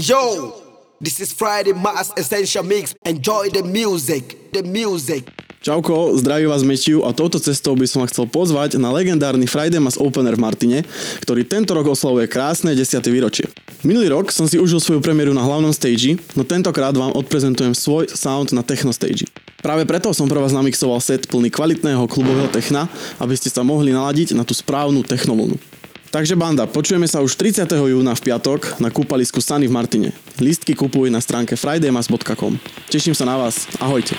Yo, this is Friday Mass Essential Mix. Enjoy the music, the music. Čauko, zdraví vás Mečiu a touto cestou by som vás chcel pozvať na legendárny Friday Mass Opener v Martine, ktorý tento rok oslavuje krásne 10. výročie. Minulý rok som si užil svoju premiéru na hlavnom stage, no tentokrát vám odprezentujem svoj sound na techno stage. Práve preto som pre vás namixoval set plný kvalitného klubového techna, aby ste sa mohli naladiť na tú správnu technovlnu. Takže banda, počujeme sa už 30. júna v piatok na kúpalisku Sany v Martine. Listky kupuj na stránke fridaymas.com. Teším sa na vás. Ahojte.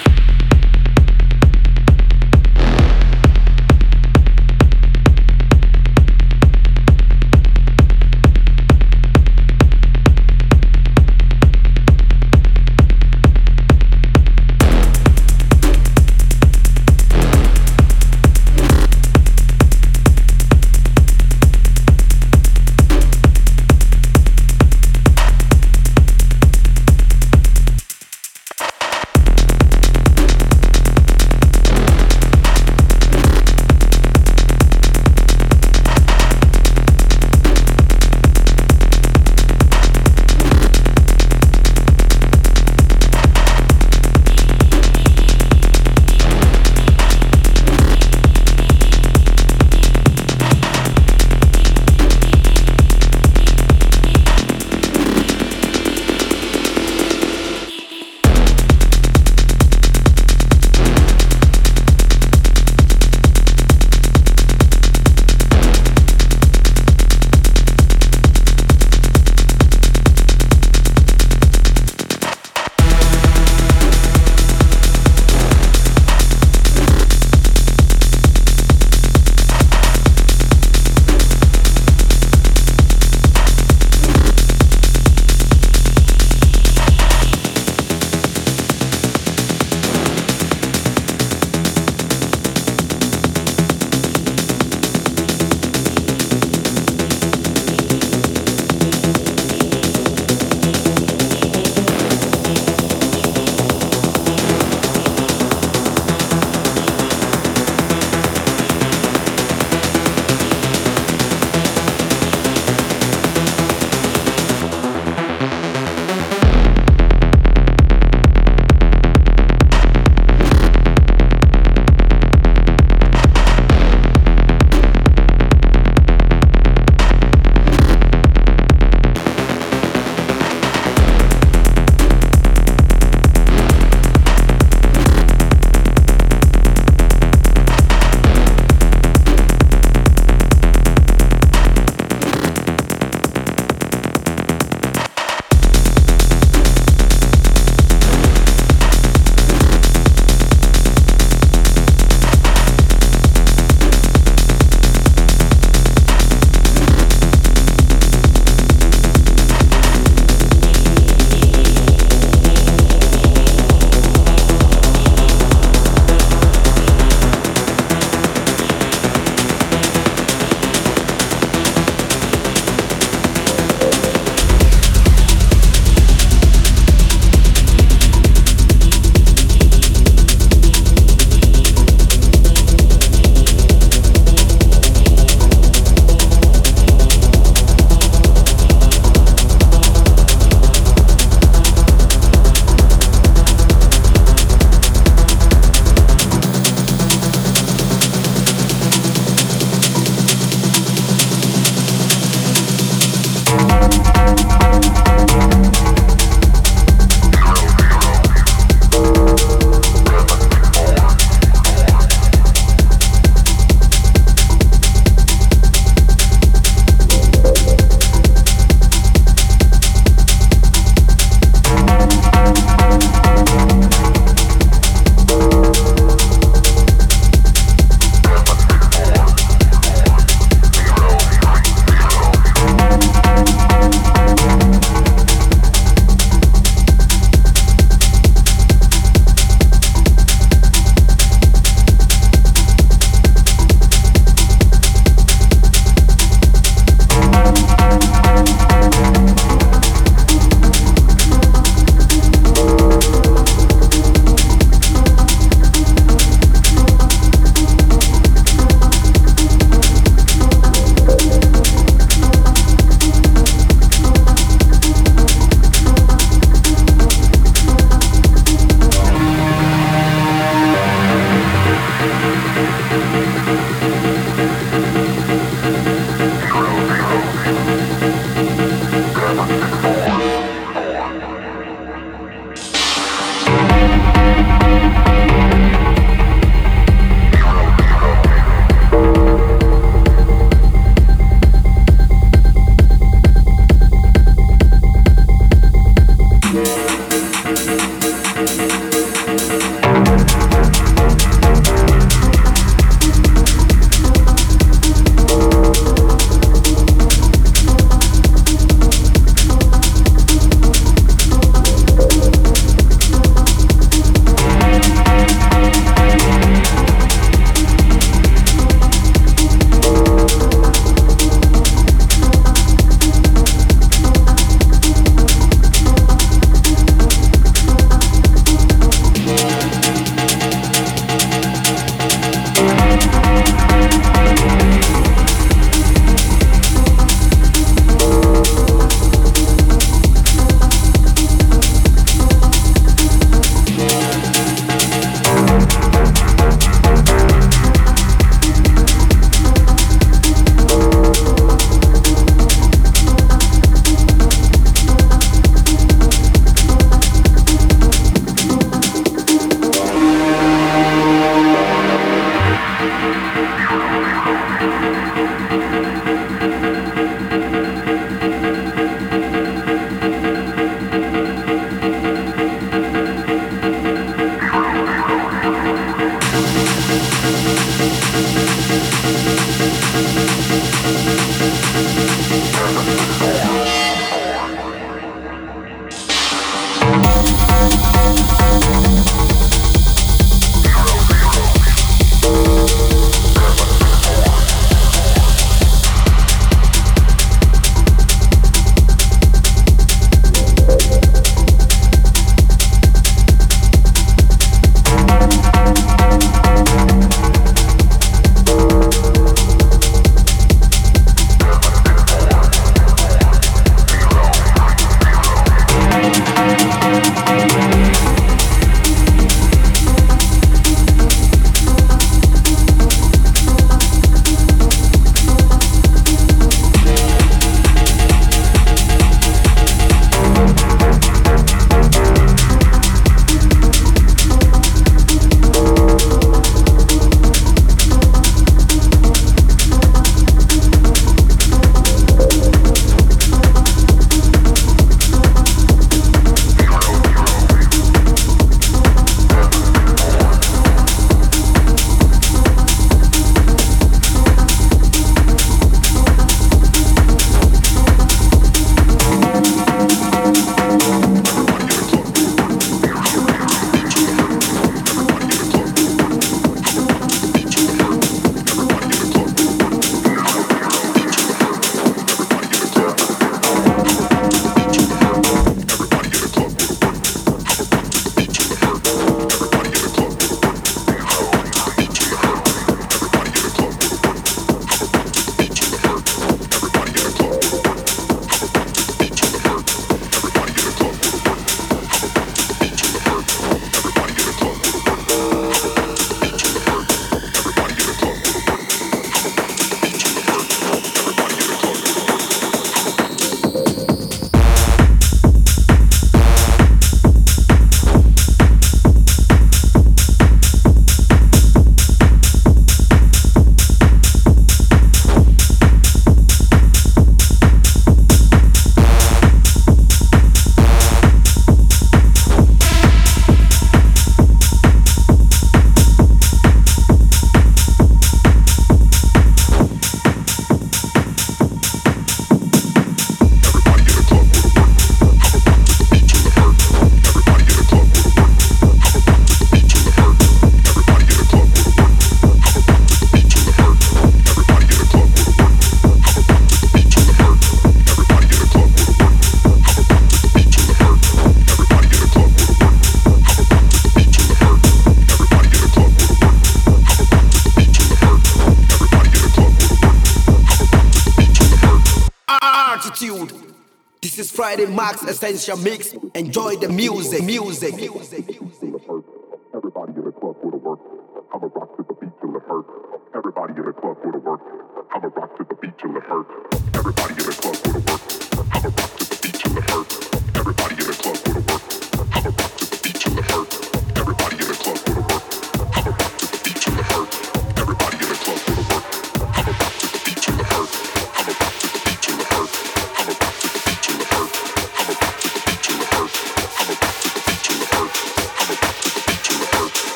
Max Essential Mix. Enjoy the music, music. Everybody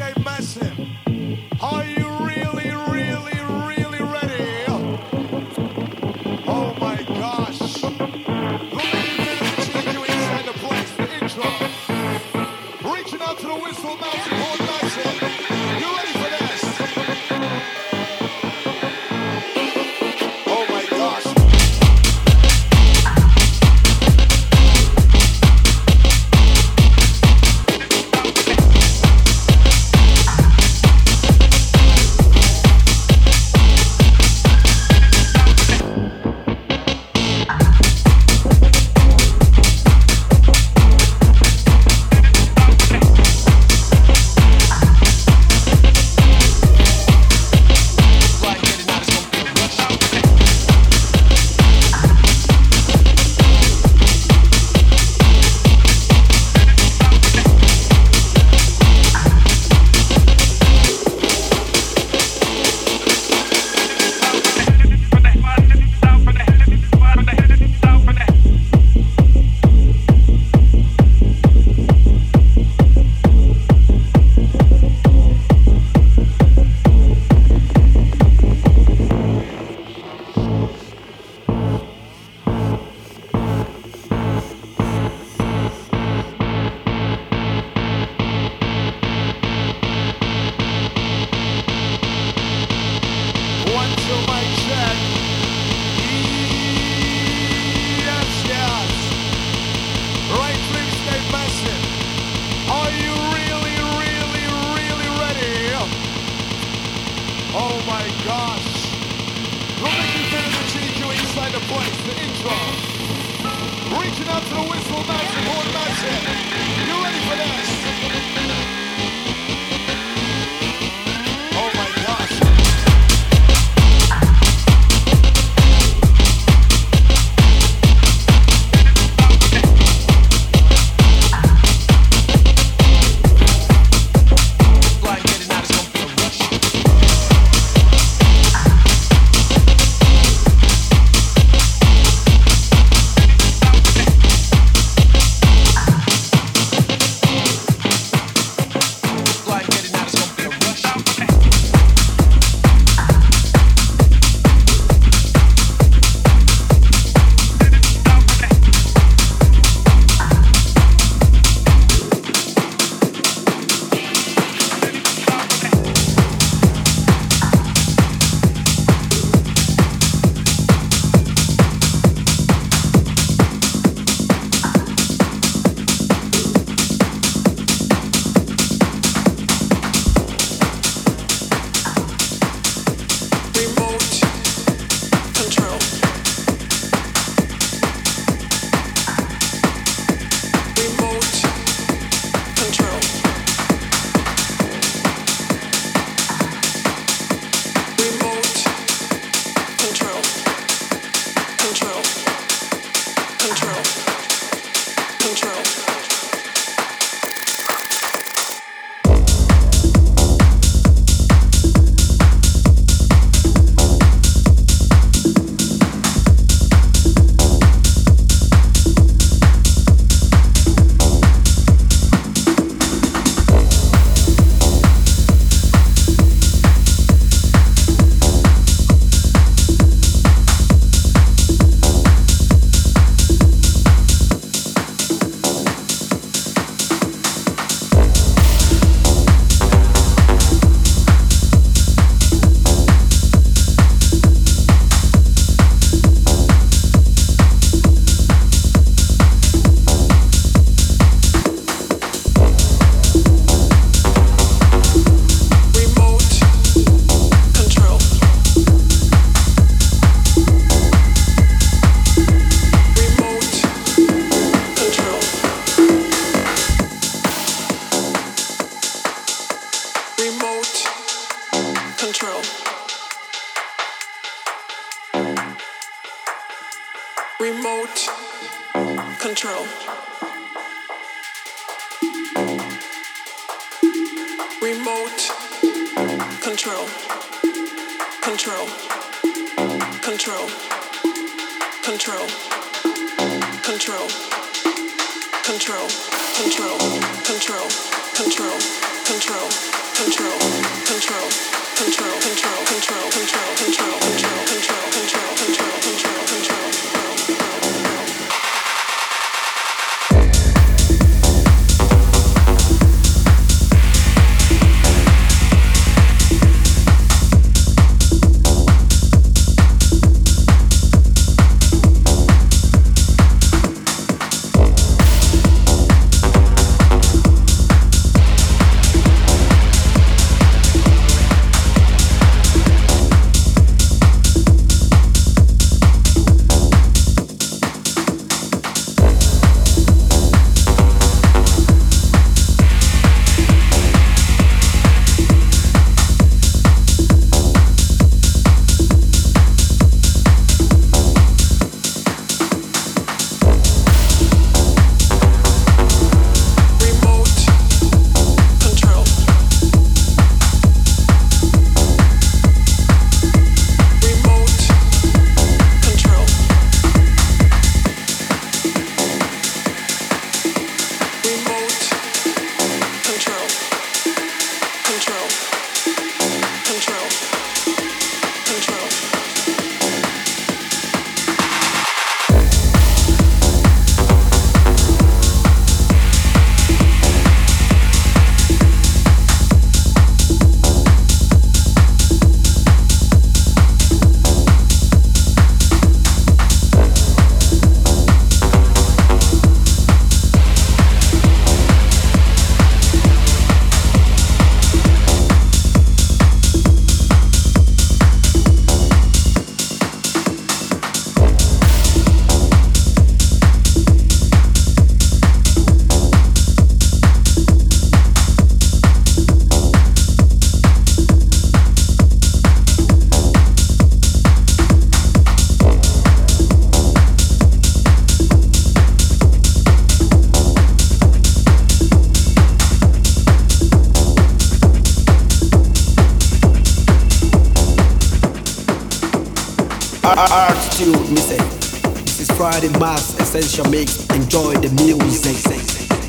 gave myself. place, the intro. Reaching out to the whistle, massive, horn massive. You ready for this? Essential Mix. Enjoy the music.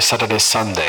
Saturday, Sunday.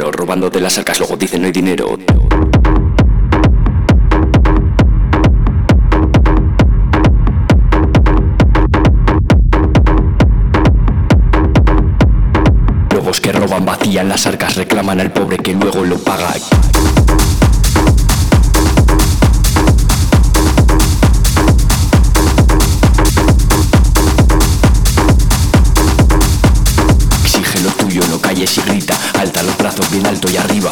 Cordero? Robando de las arcas, luego dicen no hay dinero. Lobos que roban, vacían las arcas, reclaman al pobre que luego lo paga. Calles y grita. Alta los brazos bien alto y arriba.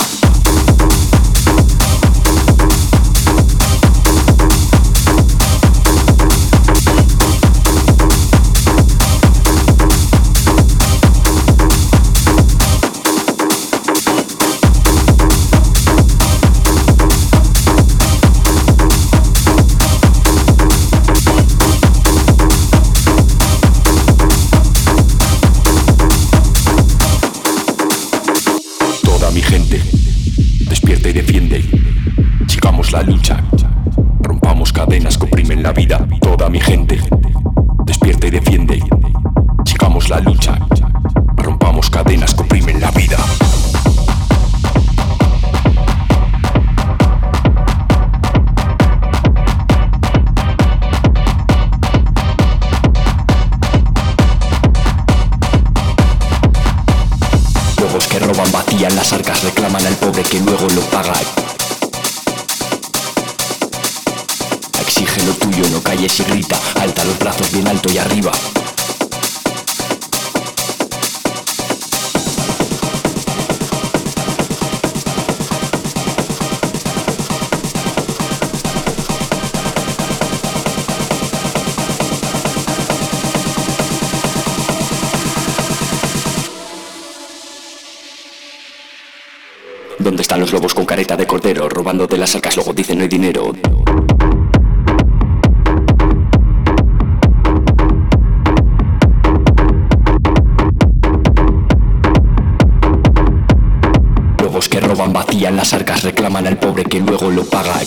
Al pobre que luego lo paga. Exige lo tuyo, no calles y grita. Alta los brazos bien alto y arriba. Están los lobos con careta de cordero? Robando de las arcas, luego dicen no hay dinero. Lobos que roban, vacían las arcas, reclaman al pobre que luego lo paga.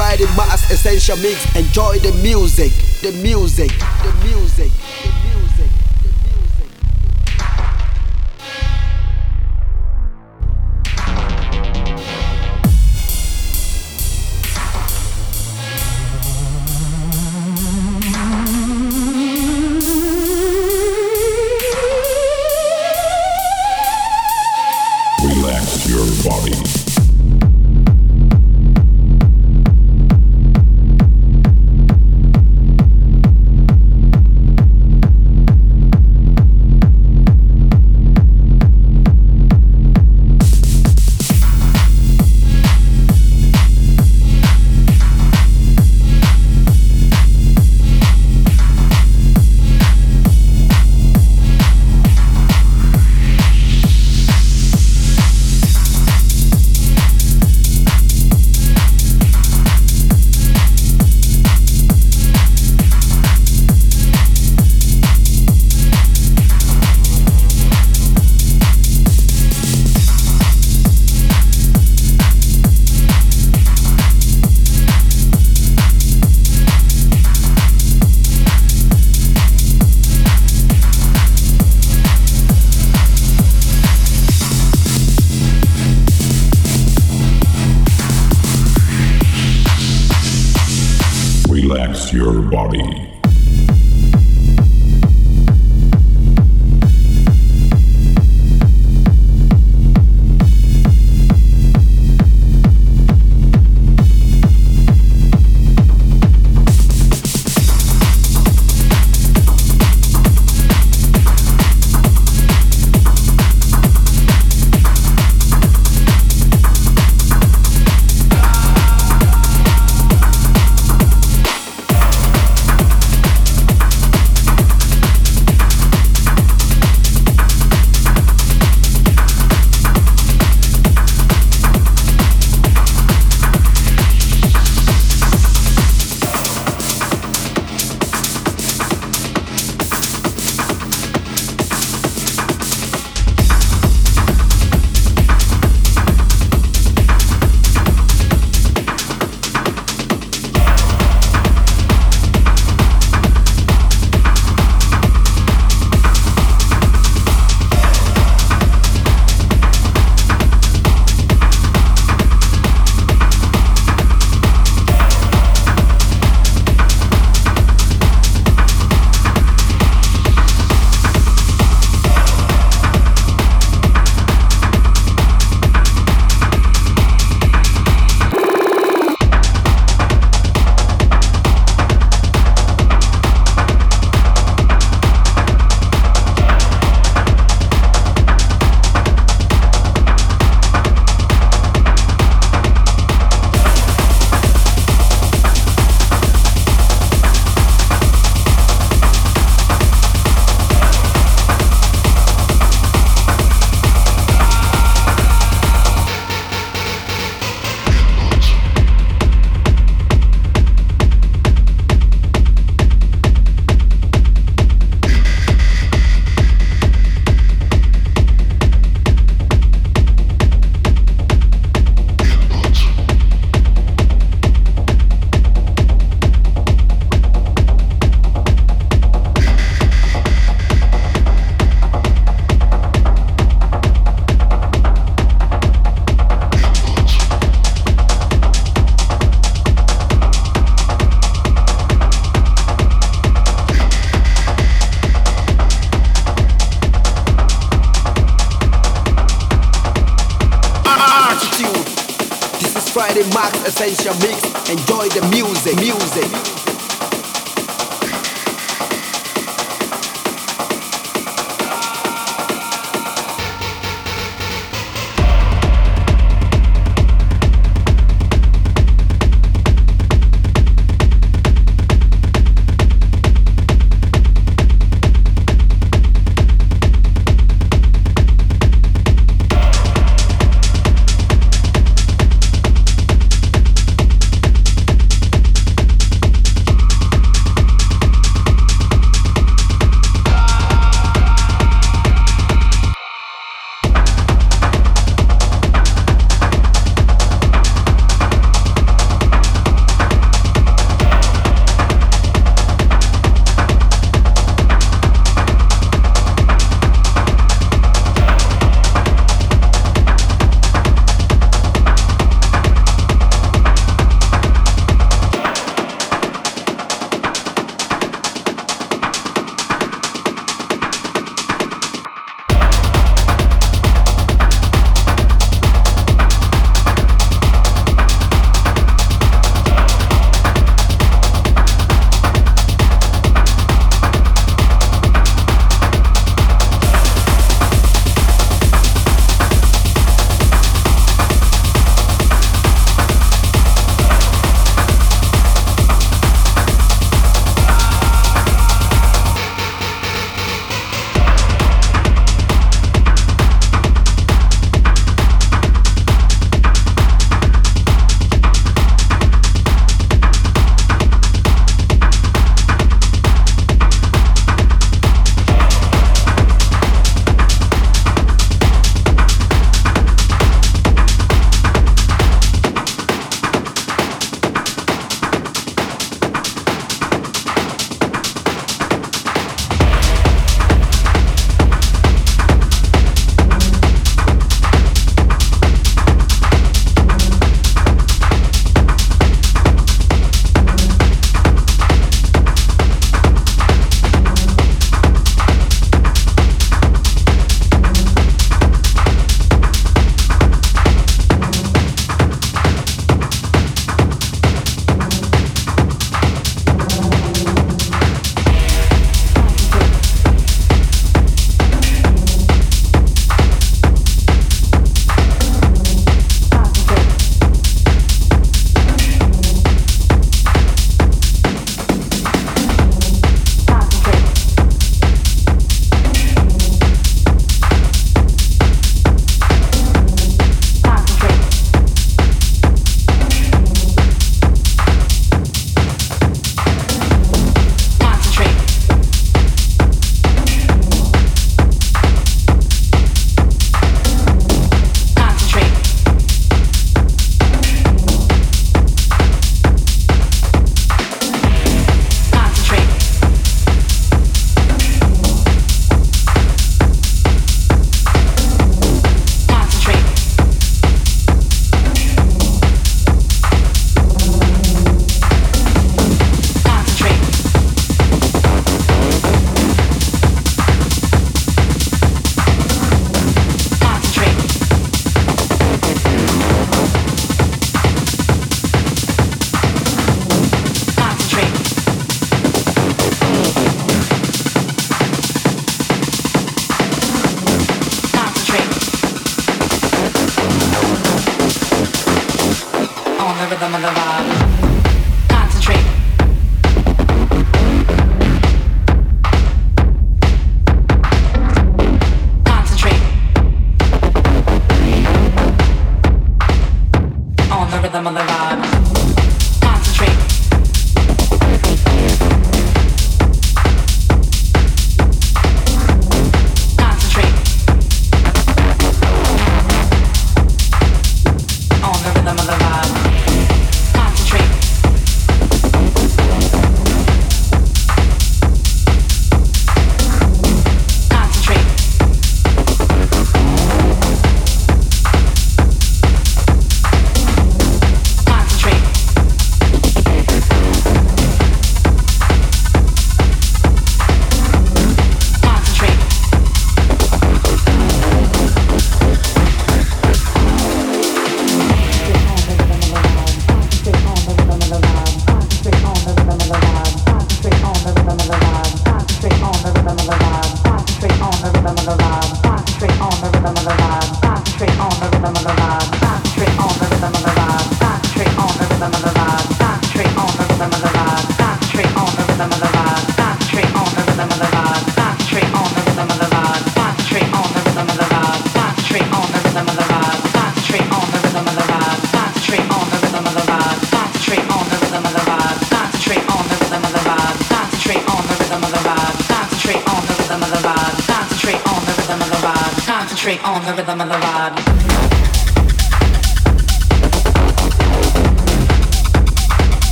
Friday Mass Essential Mix. Enjoy the music, the music, the music, the music, Relax your body. Mix. Enjoy the music, music.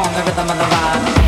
on the rhythm of the vibe.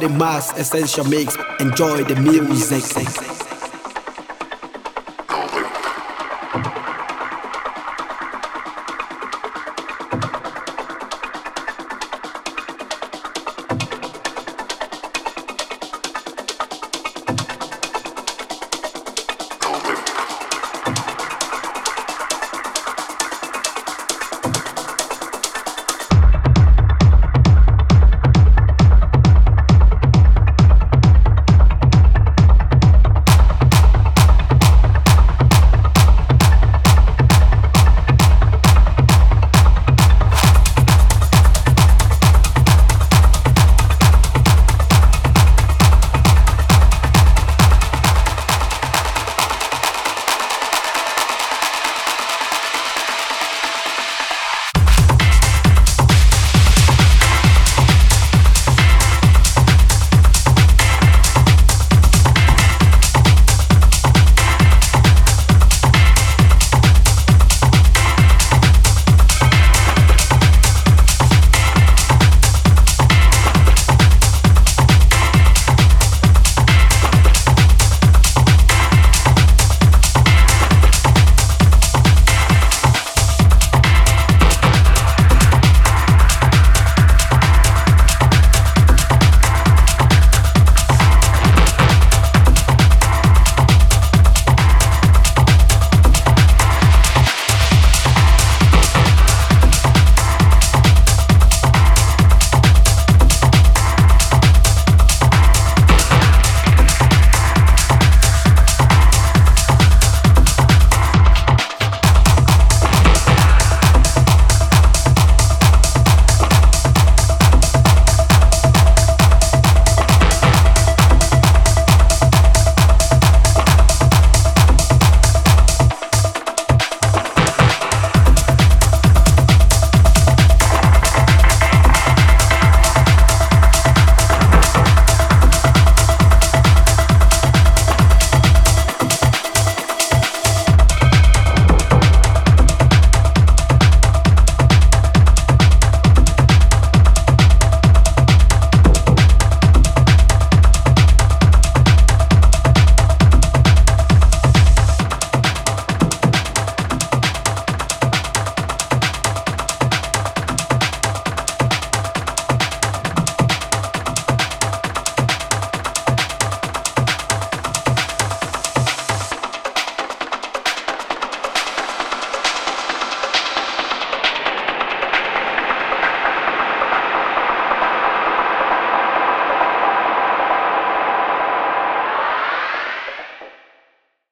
body mass essential mix. Enjoy the music.